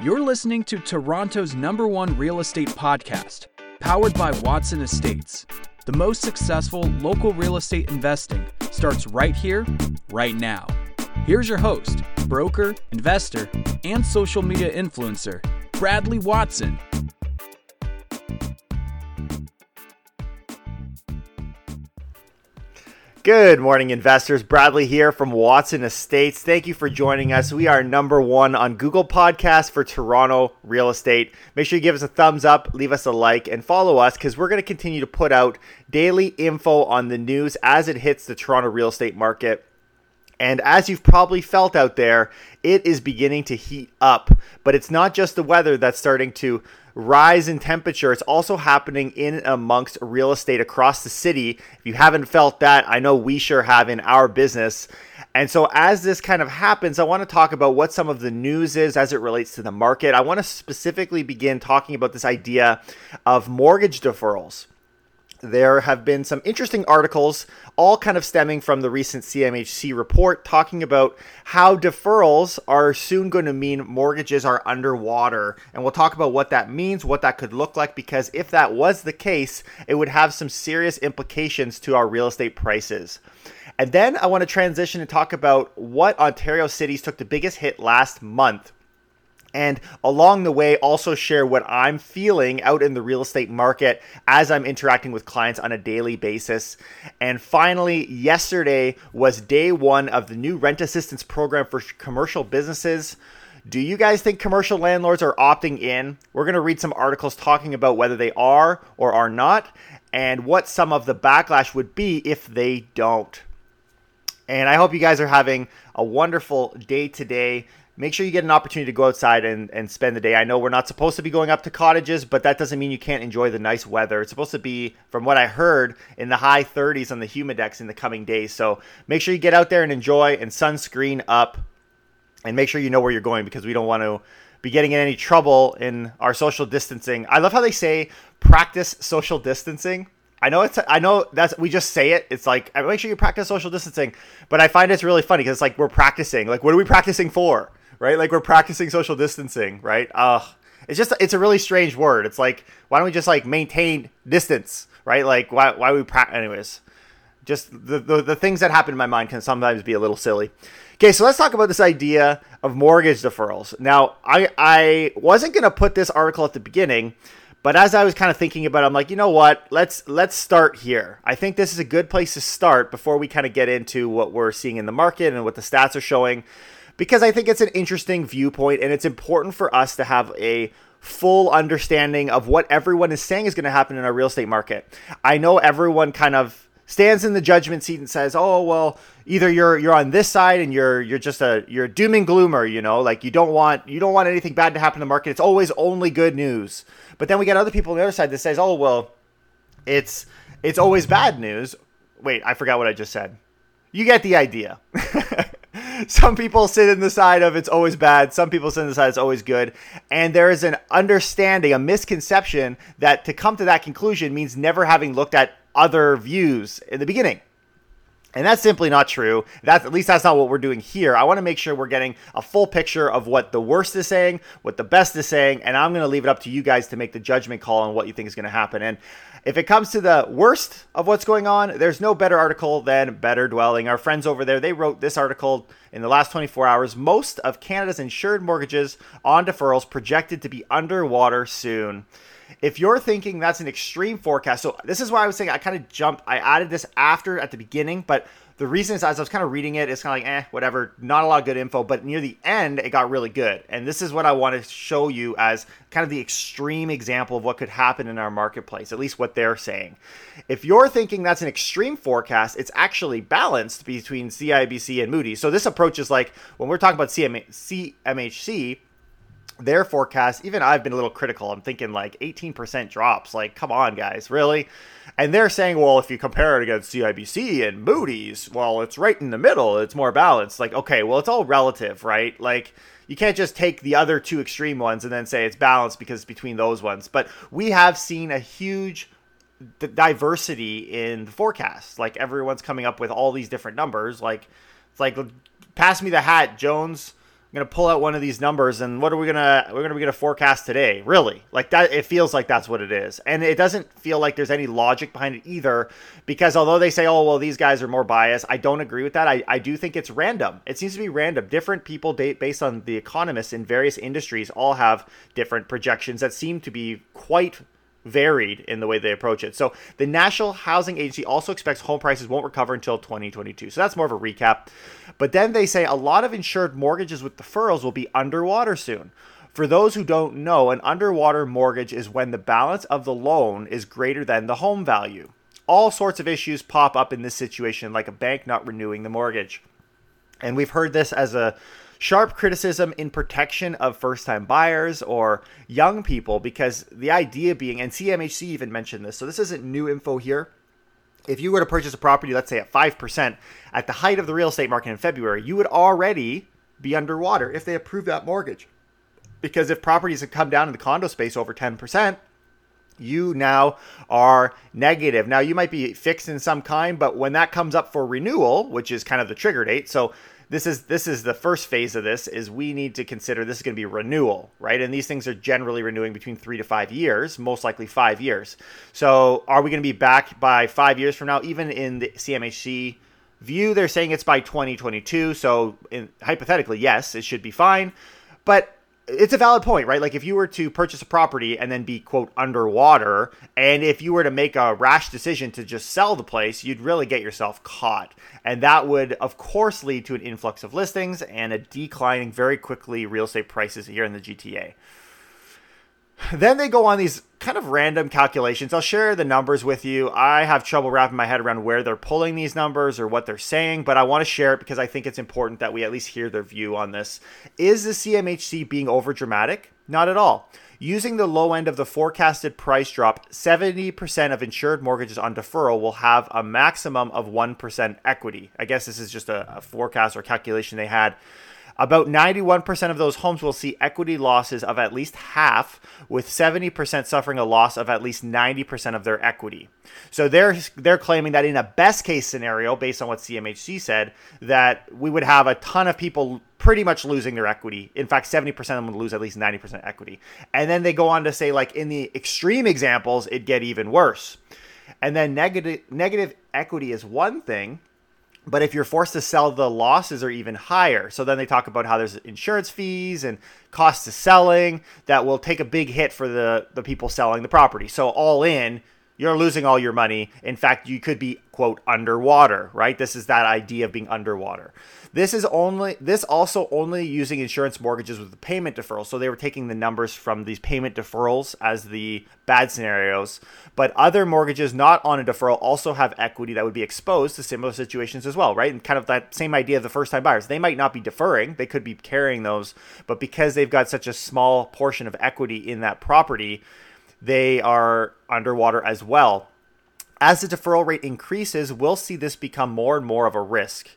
You're listening to Toronto's number one real estate podcast, powered by Watson Estates. The most successful local real estate investing starts right here, right now. Here's your host, broker, investor, and social media influencer, Bradley Watson. Good morning, investors. Bradley here from Watson Estates. Thank you for joining us. We are number one on Google Podcasts for Toronto real estate. Make sure you give us a thumbs up, leave us a like, and follow us because we're going to continue to put out daily info on the news as it hits the Toronto real estate market. And as you've probably felt out there, it is beginning to heat up. But it's not just the weather that's starting to rise in temperature. It's also happening in amongst real estate across the city. If you haven't felt that, I know we sure have in our business. And so, as this kind of happens, I want to talk about what some of the news is as it relates to the market. I want to specifically begin talking about this idea of mortgage deferrals there have been some interesting articles, all kind of stemming from the recent CMHC report, talking about how deferrals are soon going to mean mortgages are underwater. And we'll talk about what that means, what that could look like, because if that was the case, it would have some serious implications to our real estate prices. And then I want to transition and talk about what Ontario cities took the biggest hit last month and along the way also share what I'm feeling out in the real estate market as I'm interacting with clients on a daily basis. And finally, yesterday was day one of the new rent assistance program for commercial businesses. Do you guys think commercial landlords are opting in? We're going to read some articles talking about whether they are or are not, and what some of the backlash would be if they don't. And I hope you guys are having a wonderful day today make sure you get an opportunity to go outside and, and spend the day. I know we're not supposed to be going up to cottages, but that doesn't mean you can't enjoy the nice weather. It's supposed to be, from what I heard, in the high 30s on the humidex in the coming days. So make sure you get out there and enjoy and sunscreen up and make sure you know where you're going because we don't want to be getting in any trouble in our social distancing. I love how they say practice social distancing. I know it's I know that's we just say it. It's like make sure you practice social distancing, but I find it's really funny because it's like we're practicing. Like what are we practicing for? Right? Like we're practicing social distancing, right? Uh, it's just it's a really strange word. It's like why don't we just like maintain distance, right? Like why why we pra- anyways. Just the, the the things that happen in my mind can sometimes be a little silly. Okay, so let's talk about this idea of mortgage deferrals. Now, I I wasn't gonna put this article at the beginning, but as I was kind of thinking about it, I'm like, you know what? Let's let's start here. I think this is a good place to start before we kind of get into what we're seeing in the market and what the stats are showing because I think it's an interesting viewpoint and it's important for us to have a full understanding of what everyone is saying is going to happen in our real estate market. I know everyone kind of stands in the judgment seat and says, "Oh, well, either you're you're on this side and you're you're just a you're a doom and gloomer, you know, like you don't want you don't want anything bad to happen in the market. It's always only good news." But then we get other people on the other side that says, "Oh, well, it's it's always bad news." Wait, I forgot what I just said. You get the idea. some people sit in the side of it's always bad. Some people sit in the side it's always good. And there is an understanding, a misconception that to come to that conclusion means never having looked at other views in the beginning. And that's simply not true. That's at least that's not what we're doing here. I want to make sure we're getting a full picture of what the worst is saying, what the best is saying, and I'm going to leave it up to you guys to make the judgment call on what you think is going to happen. And if it comes to the worst of what's going on, there's no better article than Better Dwelling. Our friends over there, they wrote this article in the last 24 hours. Most of Canada's insured mortgages on deferrals projected to be underwater soon. If you're thinking that's an extreme forecast, so this is why I was saying I kind of jumped, I added this after at the beginning, but the reason is as I was kind of reading it, it's kind of like, eh, whatever, not a lot of good info. But near the end, it got really good. And this is what I want to show you as kind of the extreme example of what could happen in our marketplace, at least what they're saying. If you're thinking that's an extreme forecast, it's actually balanced between CIBC and Moody's. So this approach is like when we're talking about CMHC, their forecast, even I've been a little critical. I'm thinking like 18% drops. Like, come on, guys, really? And they're saying, well, if you compare it against CIBC and Moody's, well, it's right in the middle. It's more balanced. Like, okay, well, it's all relative, right? Like, you can't just take the other two extreme ones and then say it's balanced because it's between those ones. But we have seen a huge diversity in the forecast. Like, everyone's coming up with all these different numbers. Like, it's like, pass me the hat, Jones going to pull out one of these numbers and what are we to we're to be to forecast today really like that it feels like that's what it is and it doesn't feel like there's any logic behind it either because although they say oh well these guys are more biased i don't agree with that i, I do think it's random it seems to be random different people date based on the economists in various industries all have different projections that seem to be quite varied in the way they approach it. So the National Housing Agency also expects home prices won't recover until 2022. So that's more of a recap. But then they say a lot of insured mortgages with deferrals will be underwater soon. For those who don't know, an underwater mortgage is when the balance of the loan is greater than the home value. All sorts of issues pop up in this situation, like a bank not renewing the mortgage. And we've heard this as a sharp criticism in protection of first time buyers or young people because the idea being, and CMHC even mentioned this, so this isn't new info here. If you were to purchase a property, let's say at 5%, at the height of the real estate market in February, you would already be underwater if they approve that mortgage. Because if properties have come down in the condo space over 10%, you now are negative. Now you might be fixed in some kind, but when that comes up for renewal, which is kind of the trigger date, so this is this is the first phase of this is we need to consider this is going to be renewal right? And these things are generally renewing between three to five years most likely five years. So are we going to be back by five years from now? Even in the cmhc view they're saying it's by 2022 so in, hypothetically yes it should be fine. But it's a valid point, right? Like if you were to purchase a property and then be quote underwater, and if you were to make a rash decision to just sell the place, you'd really get yourself caught. And that would of course lead to an influx of listings and a declining very quickly real estate prices here in the GTA. Then they go on these kind of random calculations. I'll share the numbers with you. I have trouble wrapping my head around where they're pulling these numbers or what they're saying, but I want to share it because I think it's important that we at least hear their view on this. Is the CMHC being overdramatic? Not at all. Using the low end of the forecasted price drop, 70% of insured mortgages on deferral will have a maximum of 1% equity. I guess this is just a, a forecast or calculation they had about 91% of those homes will see equity losses of at least half, with 70% suffering a loss of at least 90% of their equity. So they're they're claiming that in a best case scenario, based on what CMHC said, that we would have a ton of people pretty much losing their equity. In fact, 70% of them would lose at least 90% equity. And then they go on to say, like in the extreme examples, it get even worse. And then negative negative equity is one thing, but if you're forced to sell, the losses are even higher. So then they talk about how there's insurance fees and costs of selling that will take a big hit for the, the people selling the property. So all in, you're losing all your money. In fact, you could be, quote, underwater, right? This is that idea of being underwater. This is only this also only using insurance mortgages with the payment deferral. So they were taking the numbers from these payment deferrals as the bad scenarios. But other mortgages not on a deferral also have equity that would be exposed to similar situations as well, right? And kind of that same idea of the first time buyers. They might not be deferring, they could be carrying those, but because they've got such a small portion of equity in that property, they are underwater as well. As the deferral rate increases, we'll see this become more and more of a risk.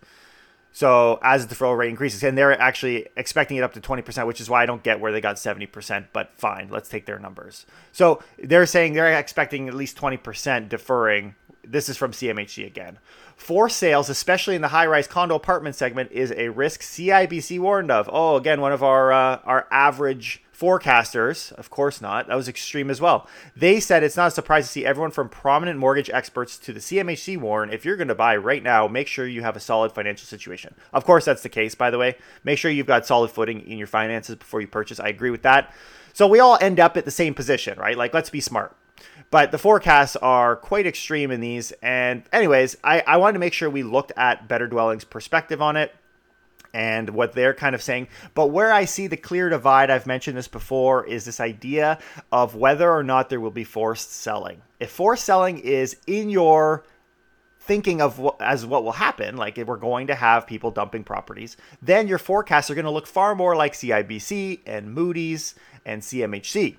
So as the deferral rate increases, and they're actually expecting it up to 20%, which is why I don't get where they got 70%, but fine, let's take their numbers. So they're saying they're expecting at least 20% deferring. This is from CMHC again. For sales, especially in the high-rise condo apartment segment, is a risk CIBC warned of. Oh, again, one of our uh, our average forecasters, of course not, that was extreme as well. They said it's not a surprise to see everyone from prominent mortgage experts to the CMHC warn if you're going to buy right now, make sure you have a solid financial situation. Of course, that's the case, by the way. Make sure you've got solid footing in your finances before you purchase. I agree with that. So we all end up at the same position, right? Like, let's be smart. But the forecasts are quite extreme in these. And, anyways, I, I wanted to make sure we looked at Better Dwellings' perspective on it and what they're kind of saying. But where I see the clear divide, I've mentioned this before, is this idea of whether or not there will be forced selling. If forced selling is in your thinking of what, as what will happen, like we're going to have people dumping properties, then your forecasts are going to look far more like CIBC and Moody's and CMHC.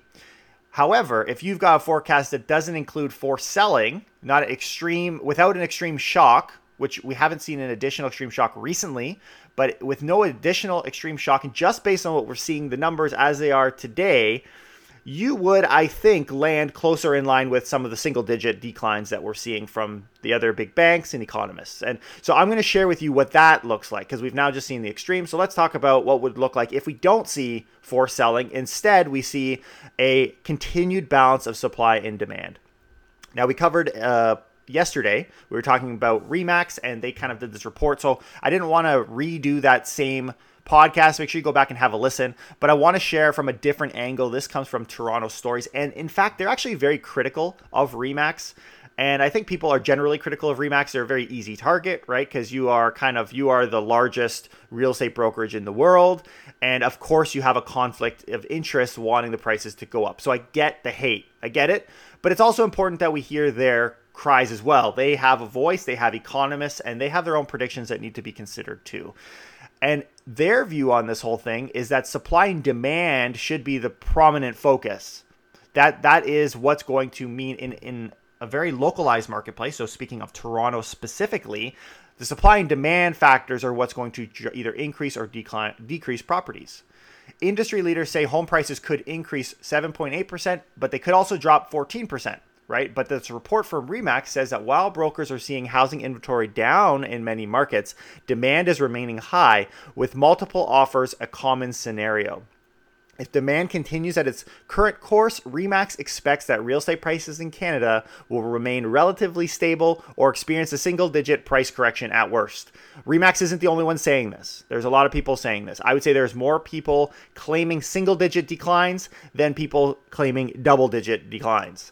However, if you've got a forecast that doesn't include forced selling, not extreme without an extreme shock, which we haven't seen an additional extreme shock recently, but with no additional extreme shock, and just based on what we're seeing, the numbers as they are today, you would, I think, land closer in line with some of the single digit declines that we're seeing from the other big banks and economists. And so I'm going to share with you what that looks like because we've now just seen the extreme. So let's talk about what would look like if we don't see forced selling. Instead, we see a continued balance of supply and demand. Now, we covered uh, yesterday, we were talking about Remax and they kind of did this report. So I didn't want to redo that same podcast. Make sure you go back and have a listen. But I want to share from a different angle. This comes from Toronto Storeys. And in fact, they're actually very critical of Remax. And I think people are generally critical of Remax. They're a very easy target, right? Because you are kind of you are the largest real estate brokerage in the world, and of course you have a conflict of interest wanting the prices to go up. So I get the hate, I get it, but it's also important that we hear their cries as well. They have a voice, they have economists, and they have their own predictions that need to be considered too. And their view on this whole thing is that supply and demand should be the prominent focus. That that is what's going to mean in in a very localized marketplace. So speaking of Toronto specifically, the supply and demand factors are what's going to either increase or decline decrease properties. Industry leaders say home prices could increase 7.8%, but they could also drop 14% right? But this report from Remax says that while brokers are seeing housing inventory down in many markets, demand is remaining high, with multiple offers a common scenario. If demand continues at its current course, Remax expects that real estate prices in Canada will remain relatively stable or experience a single digit price correction at worst. Remax isn't the only one saying this. There's a lot of people saying this. I would say there's more people claiming single digit declines than people claiming double digit declines.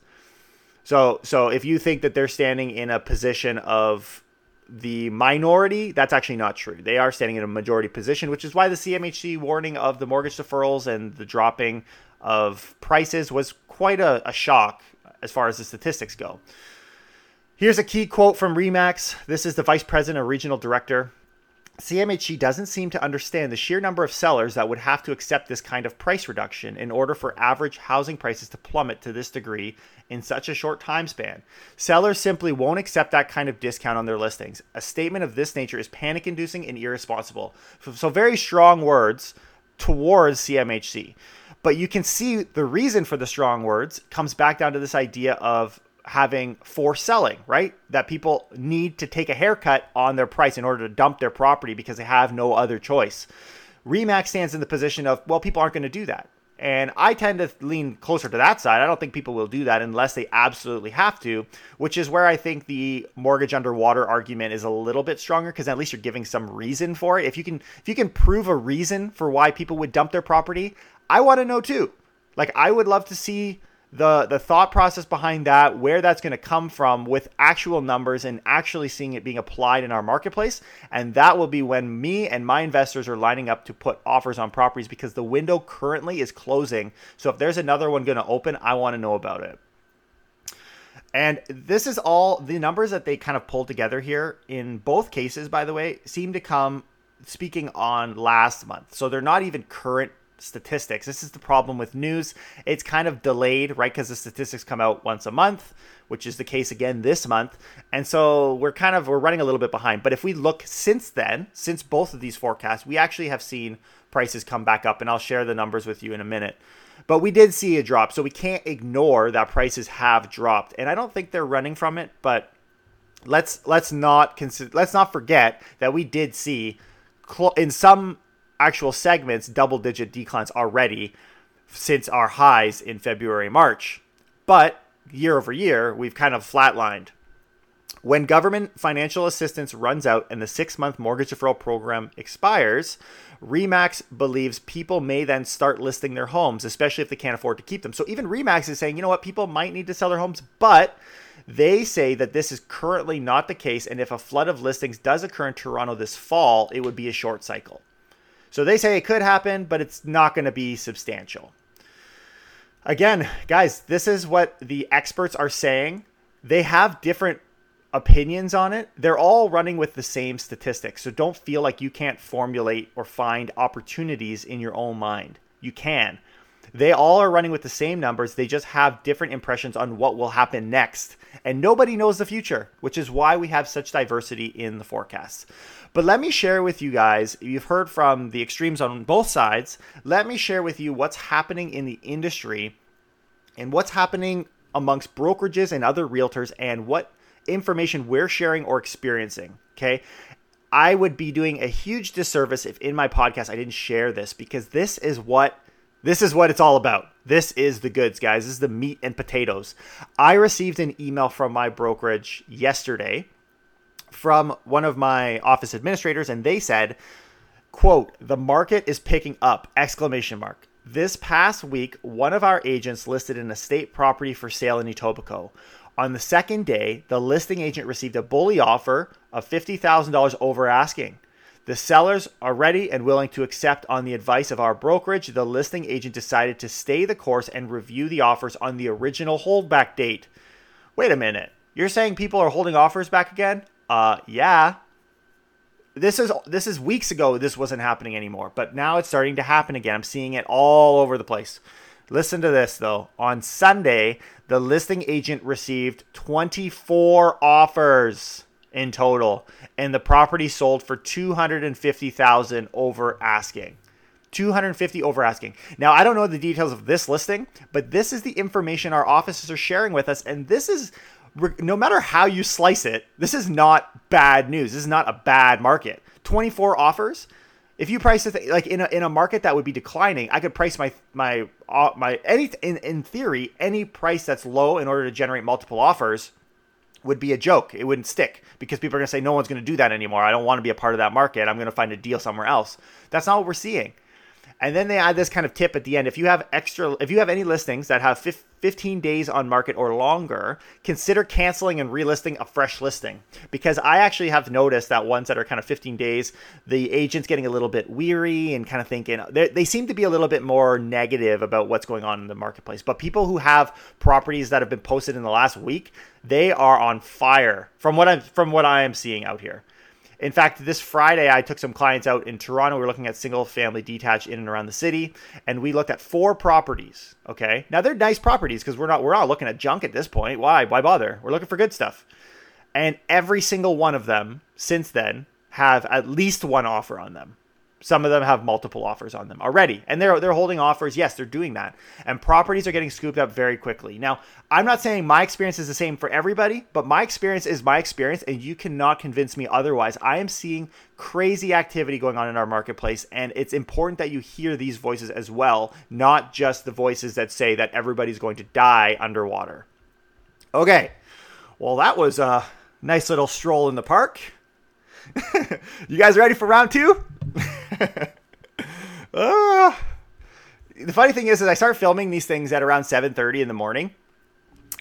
So so if you think that they're standing in a position of the minority, that's actually not true. They are standing in a majority position, which is why the CMHC warning of the mortgage deferrals and the dropping of prices was quite a, a shock as far as the statistics go. Here's a key quote from Remax. This is the vice president or regional director. CMHC doesn't seem to understand the sheer number of sellers that would have to accept this kind of price reduction in order for average housing prices to plummet to this degree in such a short time span. Sellers simply won't accept that kind of discount on their listings. A statement of this nature is panic inducing and irresponsible. So, very strong words towards CMHC. But you can see the reason for the strong words comes back down to this idea of having for selling, right? That people need to take a haircut on their price in order to dump their property because they have no other choice. Remax stands in the position of, well, people aren't going to do that. And I tend to lean closer to that side. I don't think people will do that unless they absolutely have to, which is where I think the mortgage underwater argument is a little bit stronger because at least you're giving some reason for it. If you can if you can prove a reason for why people would dump their property, I want to know too. Like I would love to see the the thought process behind that, where that's going to come from with actual numbers and actually seeing it being applied in our marketplace. And that will be when me and my investors are lining up to put offers on properties because the window currently is closing. So if there's another one going to open, I want to know about it. And this is all the numbers that they kind of pulled together here in both cases, by the way, seem to come speaking on last month. So they're not even current statistics. This is the problem with news. It's kind of delayed, right? Because the statistics come out once a month, which is the case again this month. And so we're kind of we're running a little bit behind. But if we look since then, since both of these forecasts, we actually have seen prices come back up and I'll share the numbers with you in a minute. But we did see a drop, so we can't ignore that prices have dropped. And I don't think they're running from it, but let's let's not consider let's not forget that we did see in some actual segments double digit declines already since our highs in February, March. But year over year, we've kind of flatlined. When government financial assistance runs out and the six month mortgage deferral program expires, Remax believes people may then start listing their homes, especially if they can't afford to keep them. So even Remax is saying, you know what, people might need to sell their homes, but they say that this is currently not the case. And if a flood of listings does occur in Toronto this fall, it would be a short cycle. So they say it could happen, but it's not going to be substantial. Again, guys, this is what the experts are saying. They have different opinions on it. They're all running with the same statistics. So don't feel like you can't formulate or find opportunities in your own mind. You can. They all are running with the same numbers. They just have different impressions on what will happen next. And nobody knows the future, which is why we have such diversity in the forecasts. But let me share with you guys, you've heard from the extremes on both sides. Let me share with you what's happening in the industry and what's happening amongst brokerages and other realtors and what information we're sharing or experiencing. Okay. I would be doing a huge disservice if in my podcast I didn't share this because this is what this is what it's all about. This is the goods, guys. This is the meat and potatoes. I received an email from my brokerage yesterday from one of my office administrators and they said, quote, "The market is picking up!" exclamation mark. This past week, one of our agents listed an estate property for sale in Etobicoke. On the second day, the listing agent received a bully offer of $50,000 over asking. The sellers are ready and willing to accept on the advice of our brokerage. The listing agent decided to stay the course and review the offers on the original holdback date. Wait a minute. You're saying people are holding offers back again? Uh yeah. This is this is weeks ago this wasn't happening anymore, but now it's starting to happen again. I'm seeing it all over the place. Listen to this though. On Sunday, the listing agent received 24 offers in total and the property sold for 250,000 over asking. 250 over asking. Now, I don't know the details of this listing, but this is the information our offices are sharing with us and this is no matter how you slice it, this is not bad news. This is not a bad market. 24 offers if you price it like in a, in a market that would be declining, I could price my my uh, my any in in theory any price that's low in order to generate multiple offers would be a joke. It wouldn't stick because people are going to say no one's going to do that anymore. I don't want to be a part of that market. I'm going to find a deal somewhere else. That's not what we're seeing. And then they add this kind of tip at the end. If you have extra, if you have any listings that have 15 days on market or longer, consider canceling and relisting a fresh listing. Because I actually have noticed that ones that are kind of 15 days, the agent's getting a little bit weary and kind of thinking they seem to be a little bit more negative about what's going on in the marketplace. But people who have properties that have been posted in the last week, they are on fire from what I'm from what I am seeing out here. In fact, this Friday, I took some clients out in Toronto. We are looking at single family detached in and around the city, and we looked at four properties. Okay. Now they're nice properties because we're not we're not looking at junk at this point. Why? Why bother? We're looking for good stuff. And every single one of them since then have at least one offer on them. Some of them have multiple offers on them already, and they're they're holding offers. Yes, they're doing that, and properties are getting scooped up very quickly. Now, I'm not saying my experience is the same for everybody, but my experience is my experience, and you cannot convince me otherwise. I am seeing crazy activity going on in our marketplace, and it's important that you hear these voices as well, not just the voices that say that everybody's going to die underwater. Okay, well that was a nice little stroll in the park. you guys ready for round two? Uh, the funny thing is, is I start filming these things at around 7:30 in the morning,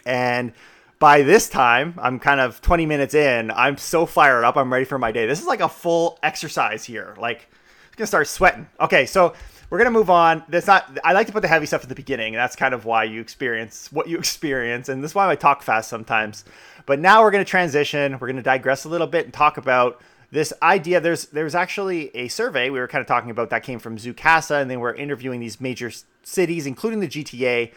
and by this time, I'm kind of 20 minutes in. I'm so fired up. I'm ready for my day. This is like a full exercise here. Like, I'm gonna start sweating. Okay, so we're gonna move on. That's not. I like to put the heavy stuff at the beginning. and that's kind of why you experience what you experience, and this is why I talk fast sometimes. But now we're gonna transition. We're gonna digress a little bit and talk about this idea there's there's actually a survey we were kind of talking about that came from Zoocasa and they were interviewing these major cities including the GTA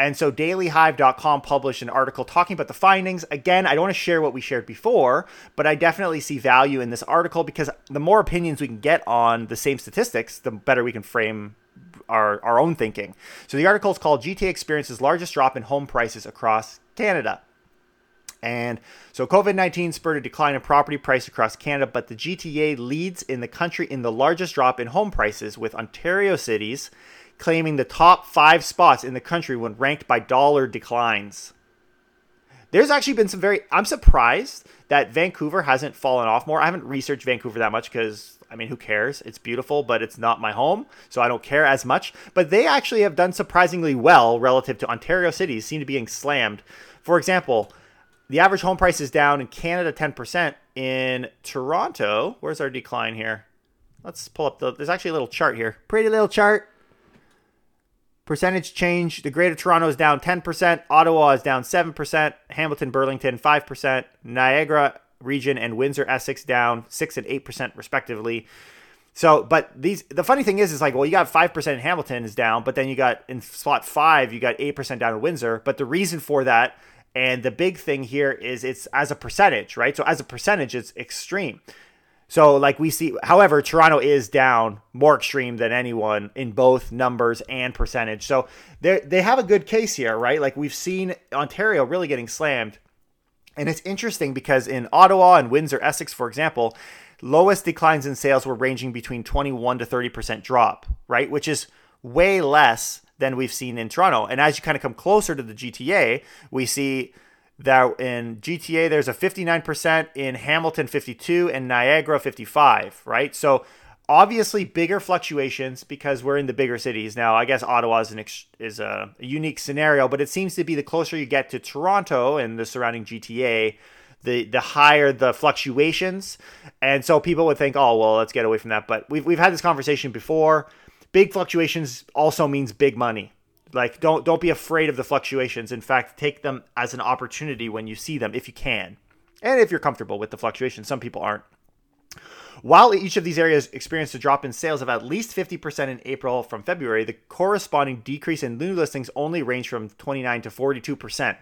and so dailyhive.com published an article talking about the findings. Again I don't want to share what we shared before but I definitely see value in this article because the more opinions we can get on the same statistics the better we can frame our, our own thinking. So the article is called GTA experiences largest drop in home prices across Canada and so COVID 19 spurred a decline in property price across Canada, but the GTA leads in the country in the largest drop in home prices, with Ontario cities claiming the top five spots in the country when ranked by dollar declines. There's actually been some very, I'm surprised that Vancouver hasn't fallen off more. I haven't researched Vancouver that much because, I mean, who cares? It's beautiful, but it's not my home, so I don't care as much. But they actually have done surprisingly well relative to Ontario cities, seem to be being slammed. For example, the average home price is down in Canada 10%. In Toronto, where's our decline here? Let's pull up the. There's actually a little chart here. Pretty little chart. Percentage change. The Greater Toronto is down 10%. Ottawa is down 7%. Hamilton, Burlington, 5%. Niagara region and Windsor, Essex down 6 and 8% respectively. So, but these the funny thing is, is like, well, you got five percent in Hamilton is down, but then you got in slot five, you got eight percent down in Windsor. But the reason for that and the big thing here is it's as a percentage, right? So as a percentage, it's extreme. So, like we see, however, Toronto is down more extreme than anyone in both numbers and percentage. So they they have a good case here, right? Like we've seen Ontario really getting slammed, and it's interesting because in Ottawa and Windsor, Essex, for example, lowest declines in sales were ranging between 21 to 30 percent drop, right? Which is way less than we've seen in Toronto. And as you kind of come closer to the GTA, we see that in GTA there's a 59%, in Hamilton 52, and Niagara 55, right? So obviously bigger fluctuations because we're in the bigger cities now. I guess Ottawa is an ex- is a, unique scenario, but it seems to be the closer you get to Toronto and the surrounding GTA, the the higher the fluctuations. And so people would think, "Oh, well, let's get away from that." But we've we've had this conversation before. Big fluctuations also means big money. Like don't don't be afraid of the fluctuations. In fact, take them as an opportunity when you see them if you can. And if you're comfortable with the fluctuations, some people aren't. While each of these areas experienced a drop in sales of at least 50% in April from February, the corresponding decrease in new listings only ranged from 29 to 42%.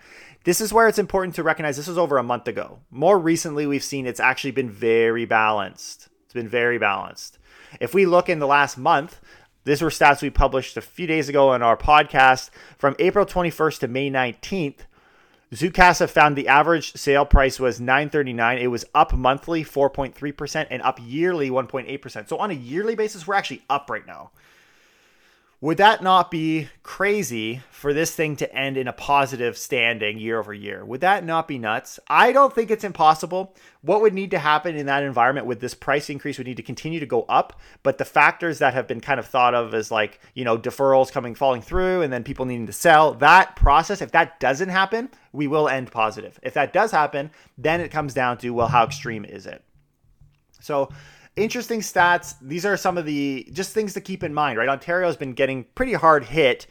This is where it's important to recognize this was over a month ago. More recently, we've seen it's actually been very balanced. It's been very balanced. If we look in the last month, these were stats we published a few days ago on our podcast. From April 21st to May 19th, Zoocasa found the average sale price was 939. It was up monthly 4.3% and up yearly 1.8%. So on a yearly basis, we're actually up right now. Would that not be crazy for this thing to end in a positive standing year over year? Would that not be nuts? I don't think it's impossible. What would need to happen in that environment with this price increase would need to continue to go up, but the factors that have been kind of thought of as like, you know, deferrals coming falling through and then people needing to sell, that process, if that doesn't happen, we will end positive. If that does happen, then it comes down to well, how extreme is it? So interesting stats. These are some of the just things to keep in mind, right? Ontario has been getting pretty hard hit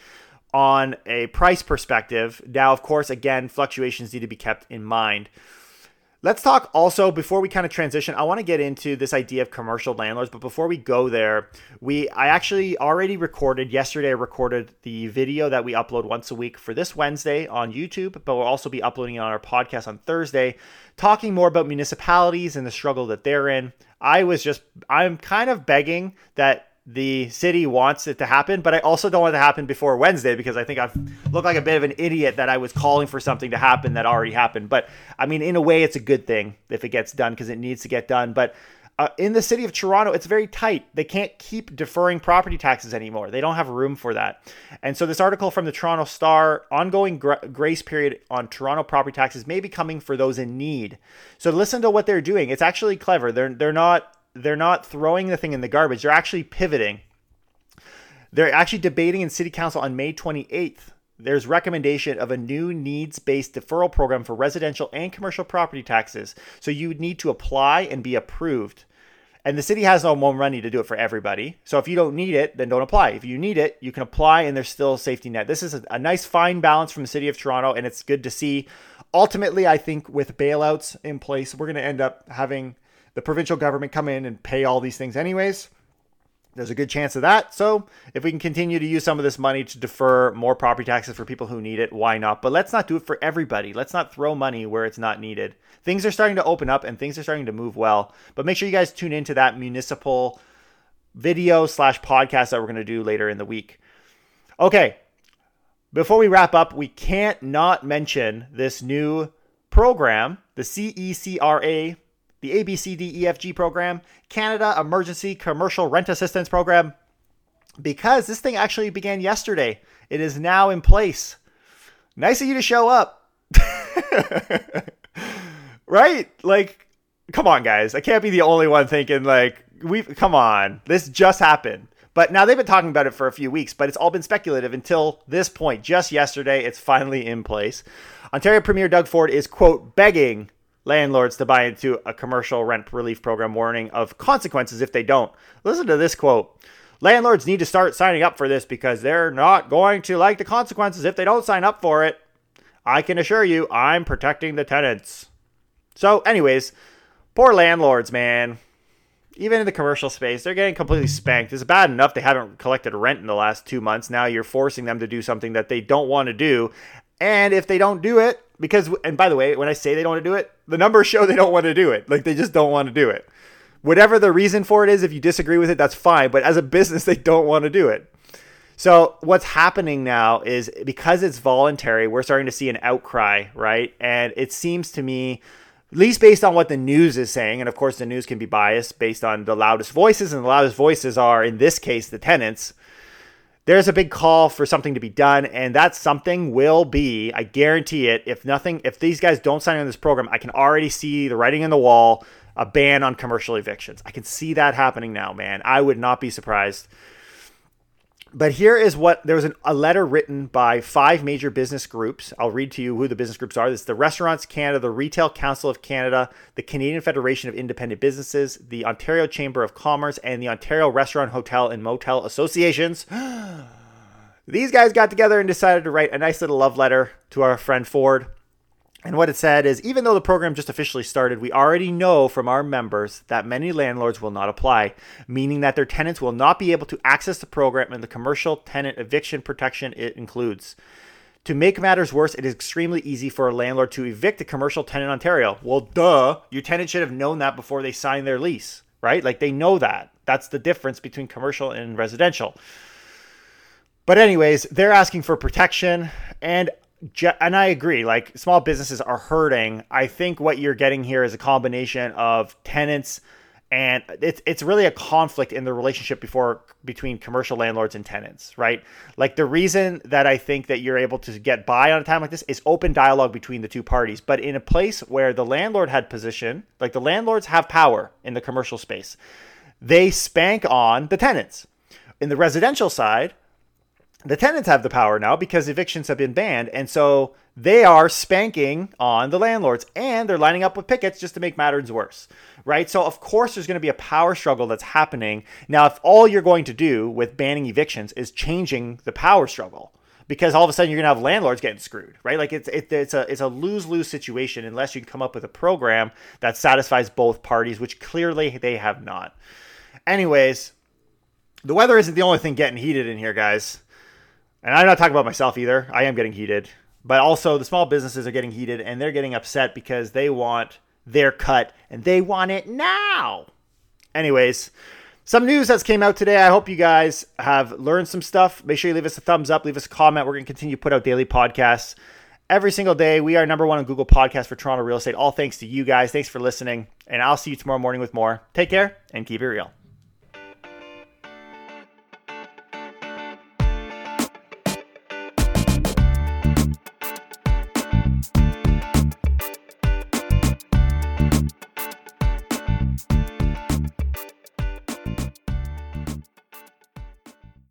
on a price perspective. Now, of course, again, fluctuations need to be kept in mind. Let's talk also before we kind of transition. I want to get into this idea of commercial landlords, but before we go there, we I actually already recorded yesterday. I recorded the video that we upload once a week for this Wednesday on YouTube, but we'll also be uploading it on our podcast on Thursday, talking more about municipalities and the struggle that they're in. I was just I'm kind of begging that the city wants it to happen, but I also don't want it to happen before Wednesday because I think I've looked like a bit of an idiot that I was calling for something to happen that already happened. But I mean, in a way, it's a good thing if it gets done because it needs to get done. But uh, in the city of Toronto, it's very tight. They can't keep deferring property taxes anymore. They don't have room for that. And so, this article from the Toronto Star ongoing grace period on Toronto property taxes may be coming for those in need. So, listen to what they're doing. It's actually clever. They're, they're not they're not throwing the thing in the garbage. They're actually pivoting. They're actually debating in City Council on May 28th. There's recommendation of a new needs-based deferral program for residential and commercial property taxes. So you would need to apply and be approved. And the city has no more money to do it for everybody. So if you don't need it, then don't apply. If you need it, you can apply and there's still a safety net. This is a, a nice fine balance from the city of Toronto and it's good to see. Ultimately, I think with bailouts in place, we're going to end up having the provincial government come in and pay all these things anyways. There's a good chance of that. So, if we can continue to use some of this money to defer more property taxes for people who need it, why not? But let's not do it for everybody. Let's not throw money where it's not needed. Things are starting to open up and things are starting to move well. But make sure you guys tune into that municipal video slash podcast that we're going to do later in the week. Okay, before we wrap up, we can't not mention this new program, the CECRA the ABCDEFG program, Canada Emergency Commercial Rent Assistance Program, because this thing actually began yesterday. It is now in place. Nice of you to show up. right? Like, come on, guys. I can't be the only one thinking, like, we've, come on. This just happened. But now they've been talking about it for a few weeks, but it's all been speculative until this point. Just yesterday, it's finally in place. Ontario Premier Doug Ford is, quote, begging landlords to buy into a commercial rent relief program warning of consequences if they don't. Listen to this quote. Landlords need to start signing up for this because they're not going to like the consequences if they don't sign up for it. I can assure you, I'm protecting the tenants. So, anyways, poor landlords, man. Even in the commercial space, they're getting completely spanked. It's bad enough they haven't collected rent in the last two months. Now you're forcing them to do something that they don't want to do. And if they don't do it, because, and by the way, when I say they don't want to do it, the numbers show they don't want to do it. Like they just don't want to do it. whatever the reason for it is, if you disagree with it, that's fine. But as a business, they don't want to do it. So what's happening now is because it's voluntary, we're starting to see an outcry, right? And it seems to me, at least based on what the news is saying, and of course the news can be biased based on the loudest voices, and the loudest voices are in this case the tenants. There's a big call for something to be done, and that something will be, I guarantee it, if nothing, if these guys don't sign on this program, I can already see the writing on the wall, a ban on commercial evictions. I can see that happening now, man. I would not be surprised but here is what there was an, a letter written by five major business groups. I'll read to you who the business groups are. This is the Restaurants Canada, the Retail Council of Canada, the Canadian Federation of Independent Businesses, the Ontario Chamber of Commerce, and the Ontario Restaurant, Hotel, and Motel Associations. These guys got together and decided to write a nice little love letter to our friend Ford. And what it said is even though the program just officially started, we already know from our members that many landlords will not apply, meaning that their tenants will not be able to access the program and the commercial tenant eviction protection it includes. To make matters worse, it is extremely easy for a landlord to evict a commercial tenant in Ontario. Well, duh, your tenant should have known that before they signed their lease, right? Like they know that. That's the difference between commercial and residential. But anyways, they're asking for protection and and I agree. Like small businesses are hurting. I think what you're getting here is a combination of tenants and it's it's really a conflict in the relationship before between commercial landlords and tenants, right? Like the reason that I think that you're able to get by on a time like this is open dialogue between the two parties. But in a place where the landlord had position, like the landlords have power in the commercial space, they spank on the tenants. In the residential side, the tenants have the power now because evictions have been banned. And so they are spanking on the landlords and they're lining up with pickets just to make matters worse. Right. So, of course, there's going to be a power struggle that's happening. Now, if all you're going to do with banning evictions is changing the power struggle, because all of a sudden you're going to have landlords getting screwed, right? Like it's it, it's a it's a lose lose situation unless you come up with a program that satisfies both parties, which clearly they have not. Anyways, the weather isn't the only thing getting heated in here, guys and I'm not talking about myself either. I am getting heated, but also the small businesses are getting heated and they're getting upset because they want their cut and they want it now. Anyways, some news that's came out today. I hope you guys have learned some stuff. Make sure you leave us a thumbs up, leave us a comment. We're going to continue to put out daily podcasts every single day. We are number one on Google Podcast for Toronto real estate. All thanks to you guys. Thanks for listening, and I'll see you tomorrow morning with more. Take care and keep it real.